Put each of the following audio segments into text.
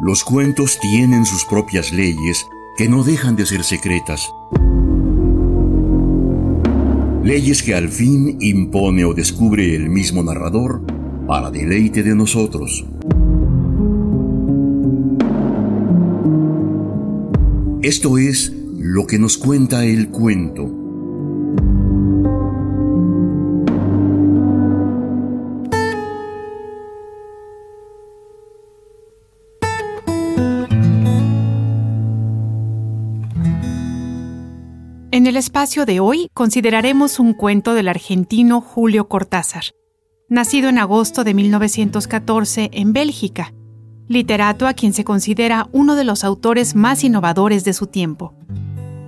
Los cuentos tienen sus propias leyes que no dejan de ser secretas. Leyes que al fin impone o descubre el mismo narrador para deleite de nosotros. Esto es lo que nos cuenta el cuento. El espacio de hoy consideraremos un cuento del argentino Julio Cortázar, nacido en agosto de 1914 en Bélgica, literato a quien se considera uno de los autores más innovadores de su tiempo.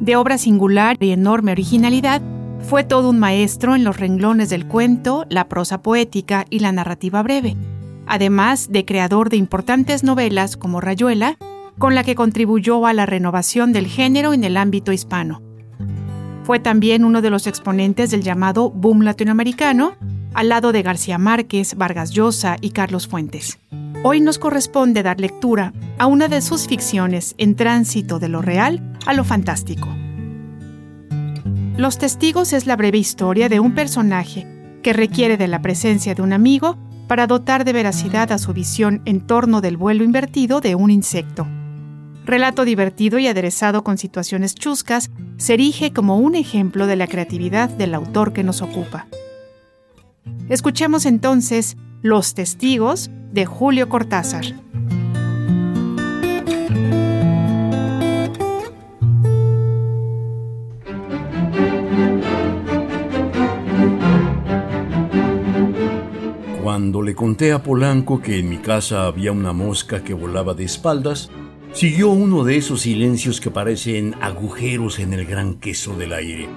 De obra singular y enorme originalidad, fue todo un maestro en los renglones del cuento, la prosa poética y la narrativa breve, además de creador de importantes novelas como Rayuela, con la que contribuyó a la renovación del género en el ámbito hispano. Fue también uno de los exponentes del llamado boom latinoamericano, al lado de García Márquez, Vargas Llosa y Carlos Fuentes. Hoy nos corresponde dar lectura a una de sus ficciones en tránsito de lo real a lo fantástico. Los Testigos es la breve historia de un personaje que requiere de la presencia de un amigo para dotar de veracidad a su visión en torno del vuelo invertido de un insecto. Relato divertido y aderezado con situaciones chuscas se erige como un ejemplo de la creatividad del autor que nos ocupa. Escuchemos entonces Los Testigos de Julio Cortázar. Cuando le conté a Polanco que en mi casa había una mosca que volaba de espaldas, Siguió uno de esos silencios que parecen agujeros en el gran queso del aire.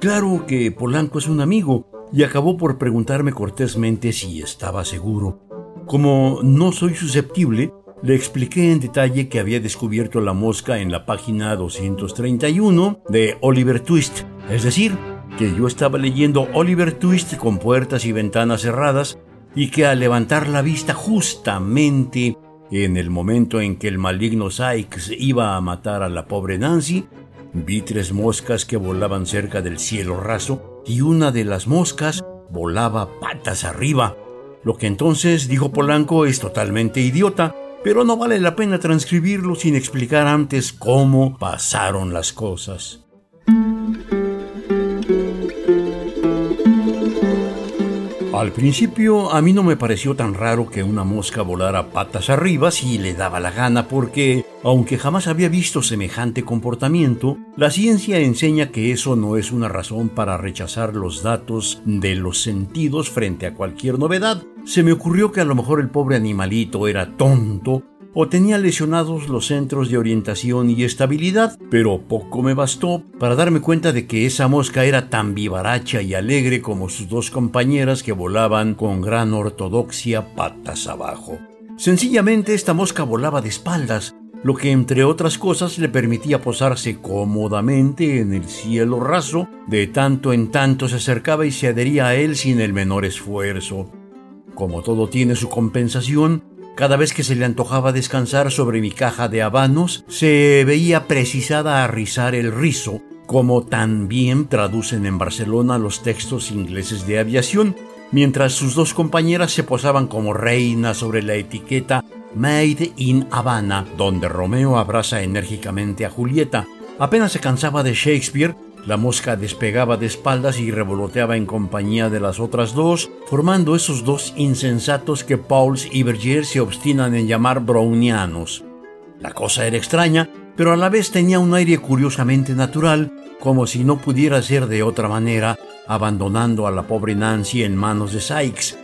Claro que Polanco es un amigo y acabó por preguntarme cortésmente si estaba seguro. Como no soy susceptible, le expliqué en detalle que había descubierto la mosca en la página 231 de Oliver Twist, es decir, que yo estaba leyendo Oliver Twist con puertas y ventanas cerradas y que al levantar la vista justamente en el momento en que el maligno Sykes iba a matar a la pobre Nancy, vi tres moscas que volaban cerca del cielo raso y una de las moscas volaba patas arriba. Lo que entonces dijo Polanco es totalmente idiota, pero no vale la pena transcribirlo sin explicar antes cómo pasaron las cosas. Al principio a mí no me pareció tan raro que una mosca volara patas arriba si le daba la gana porque, aunque jamás había visto semejante comportamiento, la ciencia enseña que eso no es una razón para rechazar los datos de los sentidos frente a cualquier novedad. Se me ocurrió que a lo mejor el pobre animalito era tonto o tenía lesionados los centros de orientación y estabilidad, pero poco me bastó para darme cuenta de que esa mosca era tan vivaracha y alegre como sus dos compañeras que volaban con gran ortodoxia patas abajo. Sencillamente esta mosca volaba de espaldas, lo que entre otras cosas le permitía posarse cómodamente en el cielo raso, de tanto en tanto se acercaba y se adhería a él sin el menor esfuerzo. Como todo tiene su compensación, cada vez que se le antojaba descansar sobre mi caja de habanos, se veía precisada a rizar el rizo, como también traducen en Barcelona los textos ingleses de aviación, mientras sus dos compañeras se posaban como reinas sobre la etiqueta Made in Havana, donde Romeo abraza enérgicamente a Julieta. Apenas se cansaba de Shakespeare, la mosca despegaba de espaldas y revoloteaba en compañía de las otras dos, formando esos dos insensatos que Pauls y Berger se obstinan en llamar brownianos. La cosa era extraña, pero a la vez tenía un aire curiosamente natural, como si no pudiera ser de otra manera, abandonando a la pobre Nancy en manos de Sykes.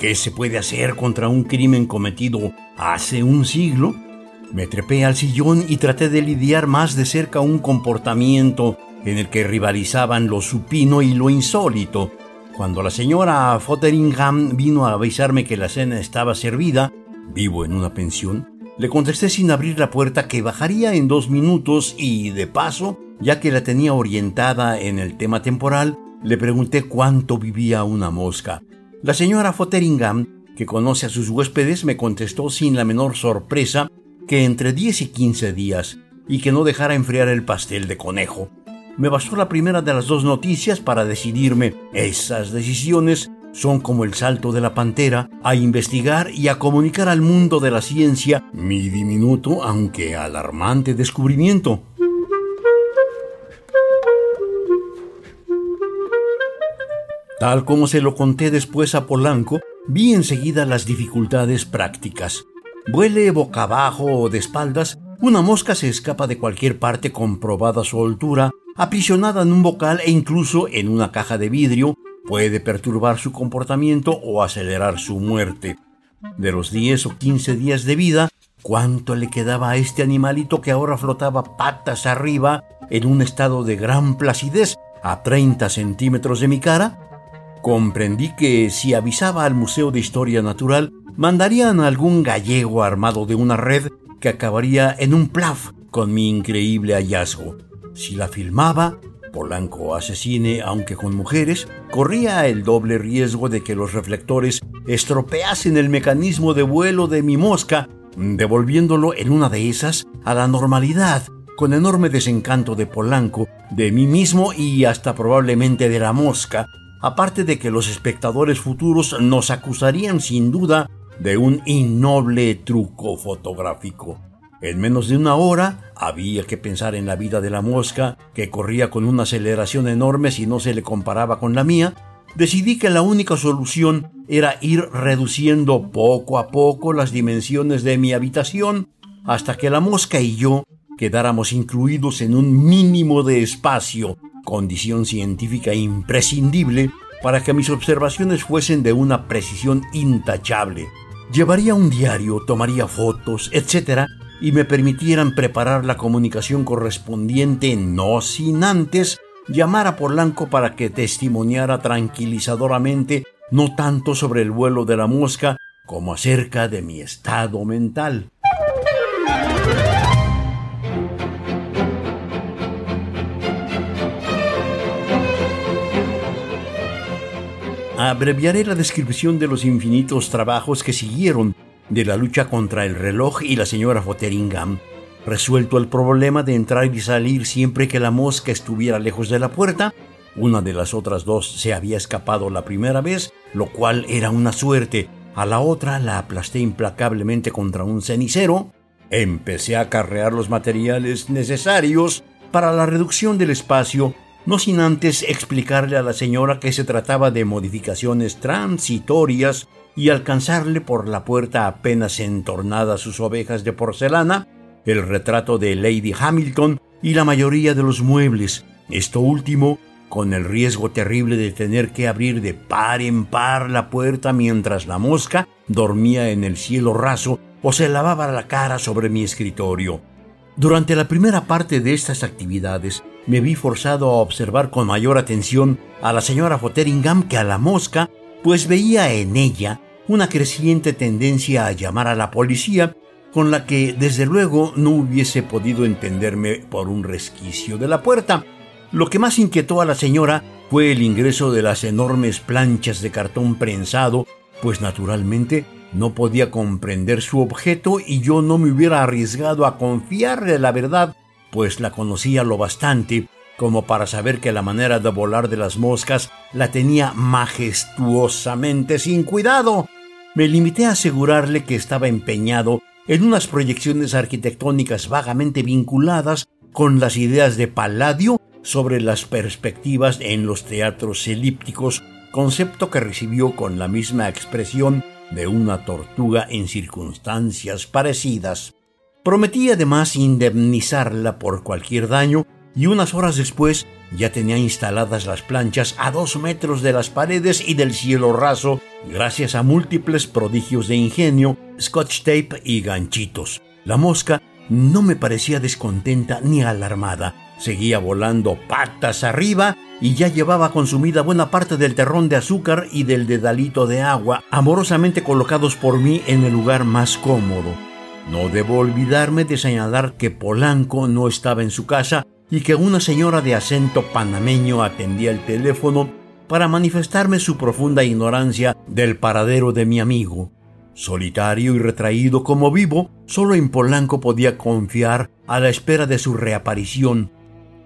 ¿Qué se puede hacer contra un crimen cometido hace un siglo? Me trepé al sillón y traté de lidiar más de cerca un comportamiento en el que rivalizaban lo supino y lo insólito. Cuando la señora Fotheringham vino a avisarme que la cena estaba servida, vivo en una pensión, le contesté sin abrir la puerta que bajaría en dos minutos y, de paso, ya que la tenía orientada en el tema temporal, le pregunté cuánto vivía una mosca. La señora Fotheringham, que conoce a sus huéspedes, me contestó sin la menor sorpresa que entre 10 y 15 días y que no dejara enfriar el pastel de conejo. Me bastó la primera de las dos noticias para decidirme. Esas decisiones son como el salto de la pantera a investigar y a comunicar al mundo de la ciencia mi diminuto aunque alarmante descubrimiento. Tal como se lo conté después a Polanco, vi enseguida las dificultades prácticas. Vuele boca abajo o de espaldas, una mosca se escapa de cualquier parte comprobada su altura, aprisionada en un bocal e incluso en una caja de vidrio, puede perturbar su comportamiento o acelerar su muerte. De los 10 o 15 días de vida, ¿cuánto le quedaba a este animalito que ahora flotaba patas arriba en un estado de gran placidez a 30 centímetros de mi cara? Comprendí que si avisaba al Museo de Historia Natural, mandarían a algún gallego armado de una red que acabaría en un plaf con mi increíble hallazgo. Si la filmaba, Polanco asesine, aunque con mujeres, corría el doble riesgo de que los reflectores estropeasen el mecanismo de vuelo de mi mosca, devolviéndolo en una de esas a la normalidad, con enorme desencanto de Polanco, de mí mismo y hasta probablemente de la mosca, aparte de que los espectadores futuros nos acusarían sin duda de un innoble truco fotográfico. En menos de una hora había que pensar en la vida de la mosca, que corría con una aceleración enorme si no se le comparaba con la mía. Decidí que la única solución era ir reduciendo poco a poco las dimensiones de mi habitación hasta que la mosca y yo quedáramos incluidos en un mínimo de espacio condición científica imprescindible para que mis observaciones fuesen de una precisión intachable. Llevaría un diario, tomaría fotos, etc., y me permitieran preparar la comunicación correspondiente, no sin antes llamar a Polanco para que testimoniara tranquilizadoramente no tanto sobre el vuelo de la mosca como acerca de mi estado mental. Abreviaré la descripción de los infinitos trabajos que siguieron de la lucha contra el reloj y la señora Fotheringham. Resuelto el problema de entrar y salir siempre que la mosca estuviera lejos de la puerta, una de las otras dos se había escapado la primera vez, lo cual era una suerte. A la otra la aplasté implacablemente contra un cenicero. Empecé a acarrear los materiales necesarios para la reducción del espacio no sin antes explicarle a la señora que se trataba de modificaciones transitorias y alcanzarle por la puerta apenas entornadas sus ovejas de porcelana, el retrato de Lady Hamilton y la mayoría de los muebles, esto último con el riesgo terrible de tener que abrir de par en par la puerta mientras la mosca dormía en el cielo raso o se lavaba la cara sobre mi escritorio. Durante la primera parte de estas actividades, me vi forzado a observar con mayor atención a la señora Fotheringham que a la mosca, pues veía en ella una creciente tendencia a llamar a la policía, con la que desde luego no hubiese podido entenderme por un resquicio de la puerta. Lo que más inquietó a la señora fue el ingreso de las enormes planchas de cartón prensado, pues naturalmente no podía comprender su objeto y yo no me hubiera arriesgado a confiarle la verdad, pues la conocía lo bastante como para saber que la manera de volar de las moscas la tenía majestuosamente sin cuidado. Me limité a asegurarle que estaba empeñado en unas proyecciones arquitectónicas vagamente vinculadas con las ideas de Palladio sobre las perspectivas en los teatros elípticos, concepto que recibió con la misma expresión de una tortuga en circunstancias parecidas. Prometí además indemnizarla por cualquier daño y unas horas después ya tenía instaladas las planchas a dos metros de las paredes y del cielo raso gracias a múltiples prodigios de ingenio, scotch tape y ganchitos. La mosca no me parecía descontenta ni alarmada. Seguía volando patas arriba y ya llevaba consumida buena parte del terrón de azúcar y del dedalito de agua, amorosamente colocados por mí en el lugar más cómodo. No debo olvidarme de señalar que Polanco no estaba en su casa y que una señora de acento panameño atendía el teléfono para manifestarme su profunda ignorancia del paradero de mi amigo. Solitario y retraído como vivo, solo en Polanco podía confiar a la espera de su reaparición.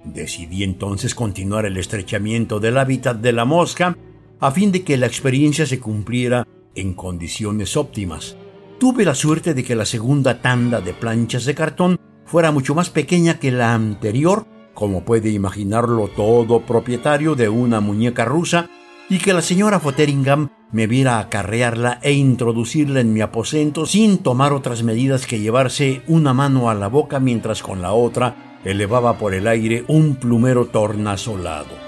Decidí entonces continuar el estrechamiento del hábitat de la mosca a fin de que la experiencia se cumpliera en condiciones óptimas. Tuve la suerte de que la segunda tanda de planchas de cartón fuera mucho más pequeña que la anterior, como puede imaginarlo todo propietario de una muñeca rusa, y que la señora Fotheringham me viera acarrearla e introducirla en mi aposento sin tomar otras medidas que llevarse una mano a la boca mientras con la otra elevaba por el aire un plumero tornasolado.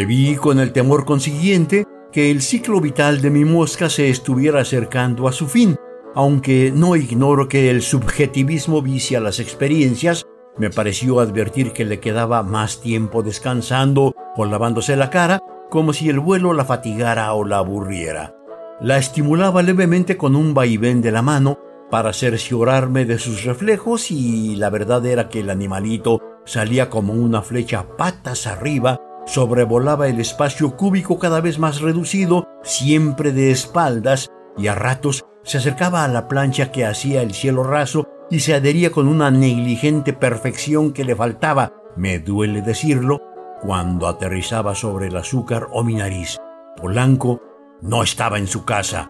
Preví con el temor consiguiente que el ciclo vital de mi mosca se estuviera acercando a su fin, aunque no ignoro que el subjetivismo vicia las experiencias, me pareció advertir que le quedaba más tiempo descansando o lavándose la cara, como si el vuelo la fatigara o la aburriera. La estimulaba levemente con un vaivén de la mano para cerciorarme de sus reflejos y la verdad era que el animalito salía como una flecha patas arriba sobrevolaba el espacio cúbico cada vez más reducido, siempre de espaldas, y a ratos se acercaba a la plancha que hacía el cielo raso y se adhería con una negligente perfección que le faltaba, me duele decirlo, cuando aterrizaba sobre el azúcar o mi nariz. Polanco no estaba en su casa.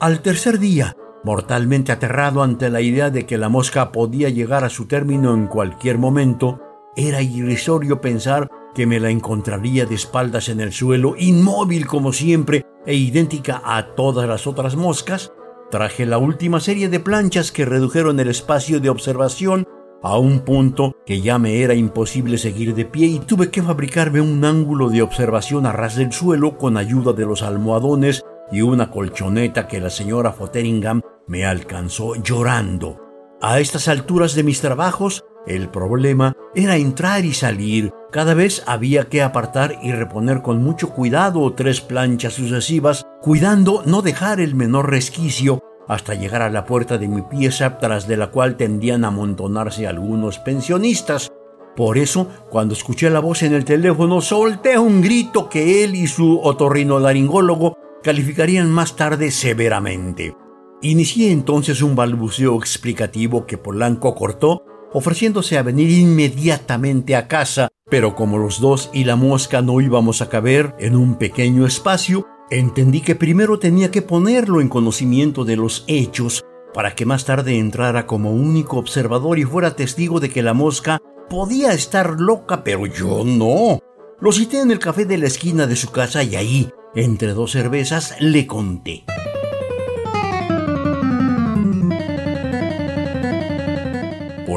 Al tercer día, mortalmente aterrado ante la idea de que la mosca podía llegar a su término en cualquier momento, era irrisorio pensar que me la encontraría de espaldas en el suelo, inmóvil como siempre e idéntica a todas las otras moscas. Traje la última serie de planchas que redujeron el espacio de observación a un punto que ya me era imposible seguir de pie y tuve que fabricarme un ángulo de observación a ras del suelo con ayuda de los almohadones y una colchoneta que la señora Fotheringham me alcanzó llorando. A estas alturas de mis trabajos el problema era entrar y salir. Cada vez había que apartar y reponer con mucho cuidado tres planchas sucesivas, cuidando no dejar el menor resquicio hasta llegar a la puerta de mi pieza tras de la cual tendían a amontonarse algunos pensionistas. Por eso, cuando escuché la voz en el teléfono, solté un grito que él y su otorrinolaringólogo calificarían más tarde severamente. Inicié entonces un balbuceo explicativo que Polanco cortó ofreciéndose a venir inmediatamente a casa, pero como los dos y la mosca no íbamos a caber en un pequeño espacio, entendí que primero tenía que ponerlo en conocimiento de los hechos para que más tarde entrara como único observador y fuera testigo de que la mosca podía estar loca, pero yo no. Lo cité en el café de la esquina de su casa y ahí, entre dos cervezas, le conté.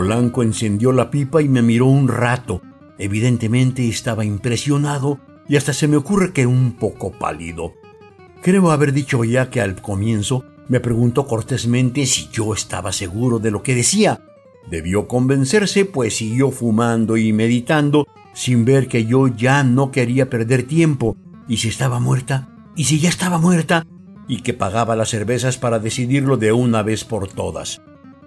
Polanco encendió la pipa y me miró un rato. Evidentemente estaba impresionado y hasta se me ocurre que un poco pálido. Creo haber dicho ya que al comienzo me preguntó cortésmente si yo estaba seguro de lo que decía. Debió convencerse, pues siguió fumando y meditando, sin ver que yo ya no quería perder tiempo, y si estaba muerta, y si ya estaba muerta, y que pagaba las cervezas para decidirlo de una vez por todas.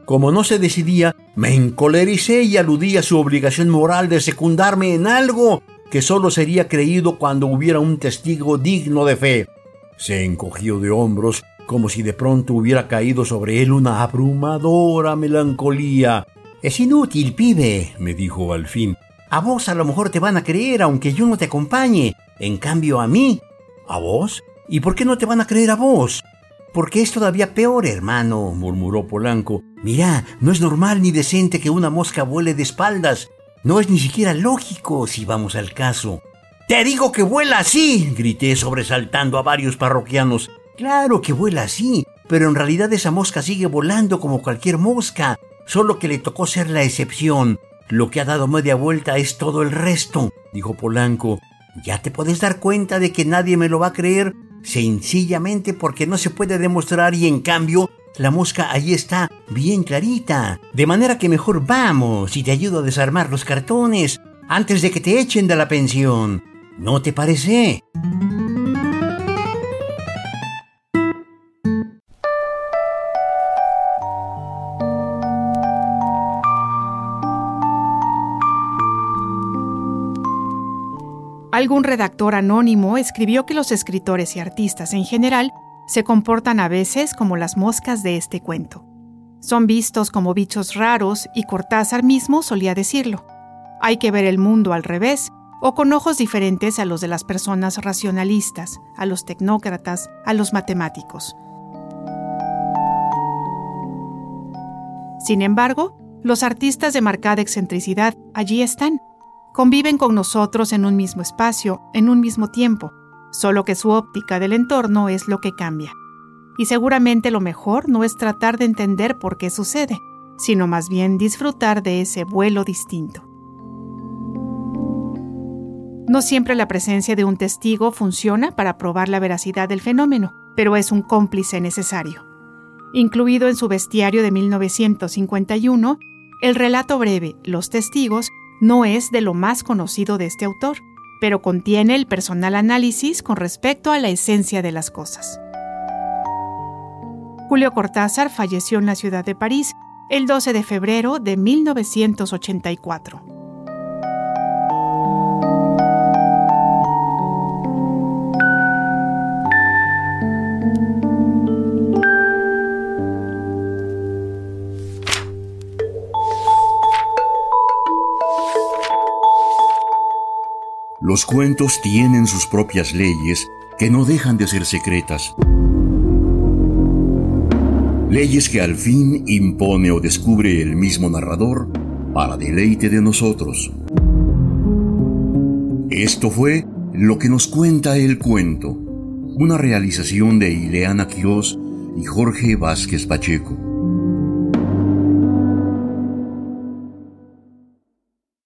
Como no se decidía, me encolericé y aludí a su obligación moral de secundarme en algo que solo sería creído cuando hubiera un testigo digno de fe. Se encogió de hombros como si de pronto hubiera caído sobre él una abrumadora melancolía. Es inútil, pibe, me dijo al fin. A vos a lo mejor te van a creer aunque yo no te acompañe. En cambio a mí. ¿A vos? ¿Y por qué no te van a creer a vos? Porque es todavía peor, hermano, murmuró Polanco. Mira, no es normal ni decente que una mosca vuele de espaldas. No es ni siquiera lógico si vamos al caso. Te digo que vuela así, grité sobresaltando a varios parroquianos. Claro que vuela así, pero en realidad esa mosca sigue volando como cualquier mosca, solo que le tocó ser la excepción. Lo que ha dado media vuelta es todo el resto, dijo Polanco. Ya te puedes dar cuenta de que nadie me lo va a creer sencillamente porque no se puede demostrar y en cambio la mosca ahí está bien clarita. De manera que mejor vamos y te ayudo a desarmar los cartones antes de que te echen de la pensión. ¿No te parece? Algún redactor anónimo escribió que los escritores y artistas en general se comportan a veces como las moscas de este cuento. Son vistos como bichos raros y Cortázar mismo solía decirlo. Hay que ver el mundo al revés o con ojos diferentes a los de las personas racionalistas, a los tecnócratas, a los matemáticos. Sin embargo, los artistas de marcada excentricidad allí están. Conviven con nosotros en un mismo espacio, en un mismo tiempo, solo que su óptica del entorno es lo que cambia. Y seguramente lo mejor no es tratar de entender por qué sucede, sino más bien disfrutar de ese vuelo distinto. No siempre la presencia de un testigo funciona para probar la veracidad del fenómeno, pero es un cómplice necesario. Incluido en su bestiario de 1951, el relato breve Los testigos no es de lo más conocido de este autor, pero contiene el personal análisis con respecto a la esencia de las cosas. Julio Cortázar falleció en la ciudad de París el 12 de febrero de 1984. Los cuentos tienen sus propias leyes que no dejan de ser secretas. Leyes que al fin impone o descubre el mismo narrador para deleite de nosotros. Esto fue lo que nos cuenta el cuento, una realización de Ileana Quirós y Jorge Vázquez Pacheco.